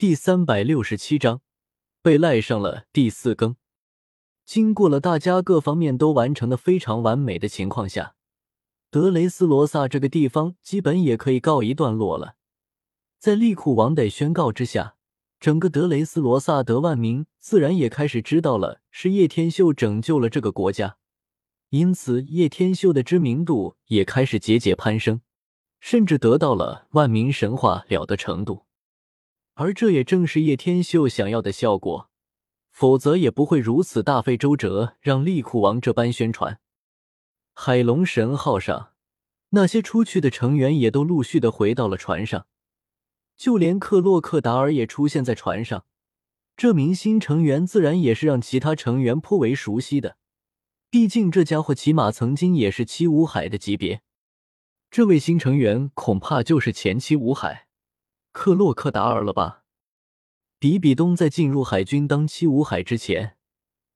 第三百六十七章被赖上了第四更。经过了大家各方面都完成的非常完美的情况下，德雷斯罗萨这个地方基本也可以告一段落了。在利库王的宣告之下，整个德雷斯罗萨德万民自然也开始知道了是叶天秀拯救了这个国家，因此叶天秀的知名度也开始节节攀升，甚至得到了万民神话了的程度。而这也正是叶天秀想要的效果，否则也不会如此大费周折让利库王这般宣传。海龙神号上，那些出去的成员也都陆续的回到了船上，就连克洛克达尔也出现在船上。这名新成员自然也是让其他成员颇为熟悉的，毕竟这家伙起码曾经也是七武海的级别。这位新成员恐怕就是前七武海。克洛克达尔了吧？比比东在进入海军当七武海之前，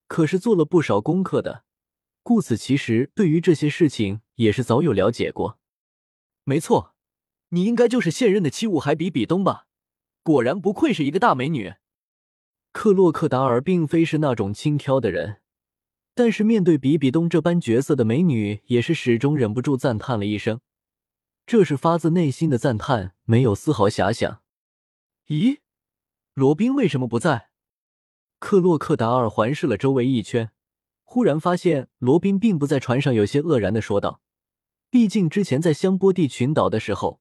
可是做了不少功课的，故此其实对于这些事情也是早有了解过。没错，你应该就是现任的七武海比比东吧？果然不愧是一个大美女。克洛克达尔并非是那种轻佻的人，但是面对比比东这般角色的美女，也是始终忍不住赞叹了一声。这是发自内心的赞叹，没有丝毫遐想。咦，罗宾为什么不在？克洛克达尔环视了周围一圈，忽然发现罗宾并不在船上，有些愕然的说道：“毕竟之前在香波地群岛的时候，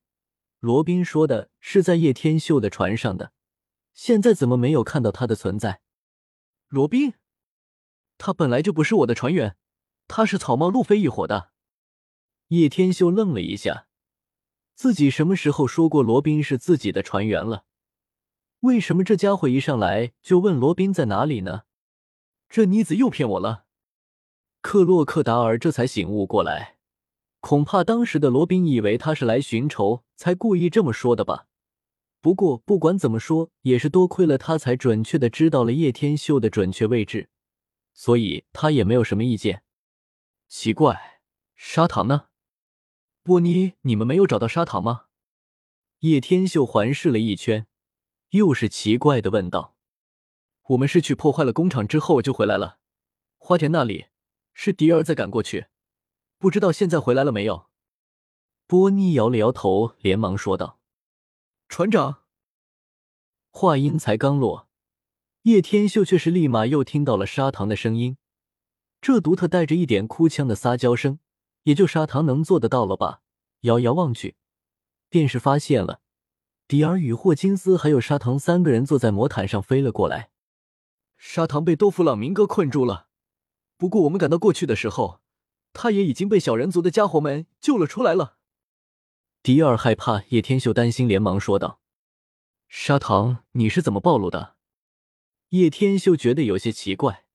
罗宾说的是在叶天秀的船上的，现在怎么没有看到他的存在？”罗宾，他本来就不是我的船员，他是草帽路飞一伙的。叶天秀愣了一下。自己什么时候说过罗宾是自己的船员了？为什么这家伙一上来就问罗宾在哪里呢？这妮子又骗我了！克洛克达尔这才醒悟过来，恐怕当时的罗宾以为他是来寻仇，才故意这么说的吧。不过不管怎么说，也是多亏了他才准确的知道了叶天秀的准确位置，所以他也没有什么意见。奇怪，砂糖呢？波妮，你们没有找到砂糖吗？叶天秀环视了一圈，又是奇怪的问道：“我们是去破坏了工厂之后就回来了。花田那里是迪尔在赶过去，不知道现在回来了没有？”波妮摇了摇头，连忙说道：“船长。”话音才刚落，叶天秀却是立马又听到了砂糖的声音，这独特带着一点哭腔的撒娇声。也就砂糖能做得到了吧？遥遥望去，便是发现了迪尔与霍金斯还有砂糖三个人坐在魔毯上飞了过来。砂糖被多弗朗明哥困住了，不过我们赶到过去的时候，他也已经被小人族的家伙们救了出来了。迪尔害怕，叶天秀担心，连忙说道：“砂糖，你是怎么暴露的？”叶天秀觉得有些奇怪，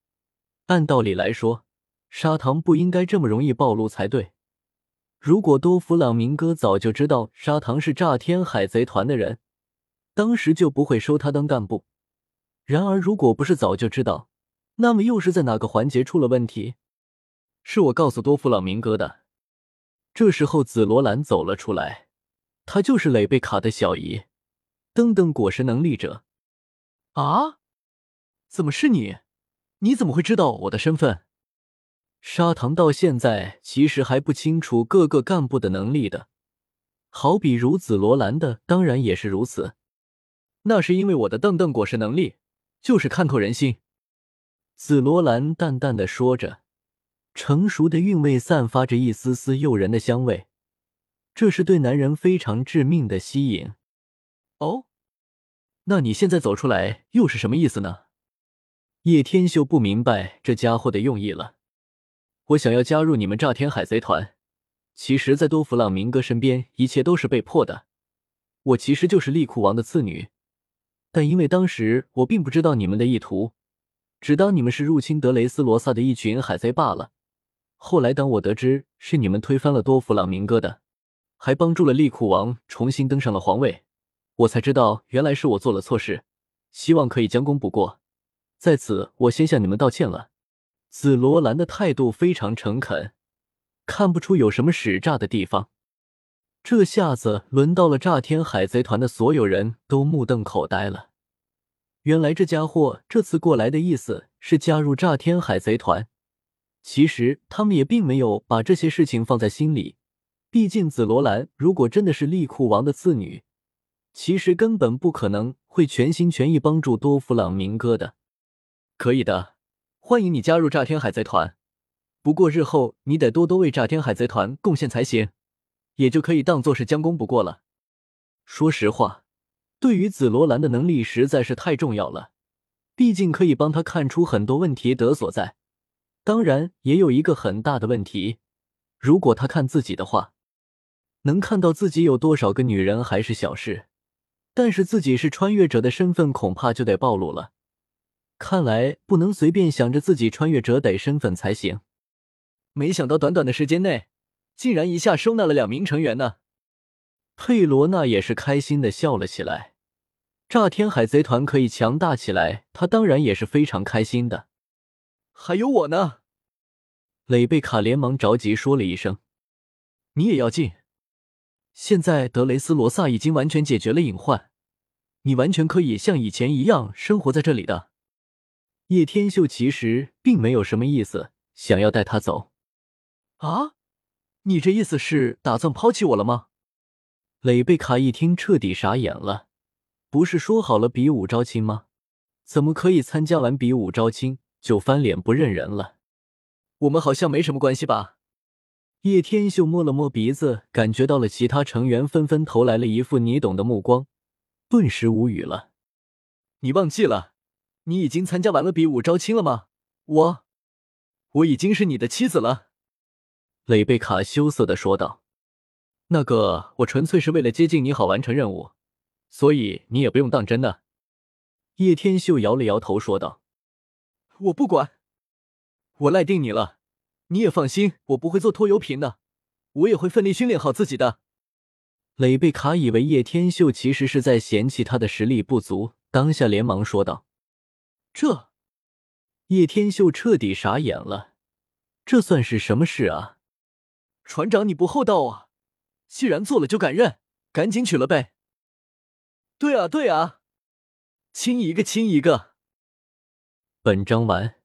按道理来说。砂糖不应该这么容易暴露才对。如果多弗朗明哥早就知道砂糖是炸天海贼团的人，当时就不会收他当干部。然而，如果不是早就知道，那么又是在哪个环节出了问题？是我告诉多弗朗明哥的。这时候，紫罗兰走了出来，她就是蕾贝卡的小姨，登登果实能力者。啊？怎么是你？你怎么会知道我的身份？砂糖到现在其实还不清楚各个干部的能力的，好比如紫罗兰的，当然也是如此。那是因为我的瞪瞪果实能力就是看透人心。紫罗兰淡淡的说着，成熟的韵味散发着一丝丝诱人的香味，这是对男人非常致命的吸引。哦，那你现在走出来又是什么意思呢？叶天秀不明白这家伙的用意了。我想要加入你们炸天海贼团，其实，在多弗朗明哥身边，一切都是被迫的。我其实就是利库王的次女，但因为当时我并不知道你们的意图，只当你们是入侵德雷斯罗萨的一群海贼罢了。后来，当我得知是你们推翻了多弗朗明哥的，还帮助了利库王重新登上了皇位，我才知道原来是我做了错事，希望可以将功补过。在此，我先向你们道歉了。紫罗兰的态度非常诚恳，看不出有什么使诈的地方。这下子轮到了炸天海贼团的所有人都目瞪口呆了。原来这家伙这次过来的意思是加入炸天海贼团。其实他们也并没有把这些事情放在心里。毕竟紫罗兰如果真的是利库王的次女，其实根本不可能会全心全意帮助多弗朗明哥的。可以的，欢迎你加入炸天海贼团。不过日后你得多多为炸天海贼团贡献才行，也就可以当做是将功补过了。说实话，对于紫罗兰的能力实在是太重要了，毕竟可以帮他看出很多问题的所在。当然，也有一个很大的问题，如果他看自己的话，能看到自己有多少个女人还是小事，但是自己是穿越者的身份，恐怕就得暴露了。看来不能随便想着自己穿越者得身份才行。没想到短短的时间内，竟然一下收纳了两名成员呢。佩罗娜也是开心的笑了起来。炸天海贼团可以强大起来，他当然也是非常开心的。还有我呢，蕾贝卡连忙着急说了一声：“你也要进。现在德雷斯罗萨已经完全解决了隐患，你完全可以像以前一样生活在这里的。”叶天秀其实并没有什么意思，想要带他走。啊，你这意思是打算抛弃我了吗？蕾贝卡一听，彻底傻眼了。不是说好了比武招亲吗？怎么可以参加完比武招亲就翻脸不认人了？我们好像没什么关系吧？叶天秀摸了摸鼻子，感觉到了其他成员纷纷投来了一副你懂的目光，顿时无语了。你忘记了，你已经参加完了比武招亲了吗？我，我已经是你的妻子了。蕾贝卡羞涩的说道：“那个，我纯粹是为了接近你好完成任务，所以你也不用当真的。”叶天秀摇了摇头说道：“我不管，我赖定你了，你也放心，我不会做拖油瓶的，我也会奋力训练好自己的。”蕾贝卡以为叶天秀其实是在嫌弃他的实力不足，当下连忙说道：“这……”叶天秀彻底傻眼了，这算是什么事啊？船长，你不厚道啊！既然做了就敢认，赶紧娶了呗。对啊，对啊，亲一个亲一个。本章完。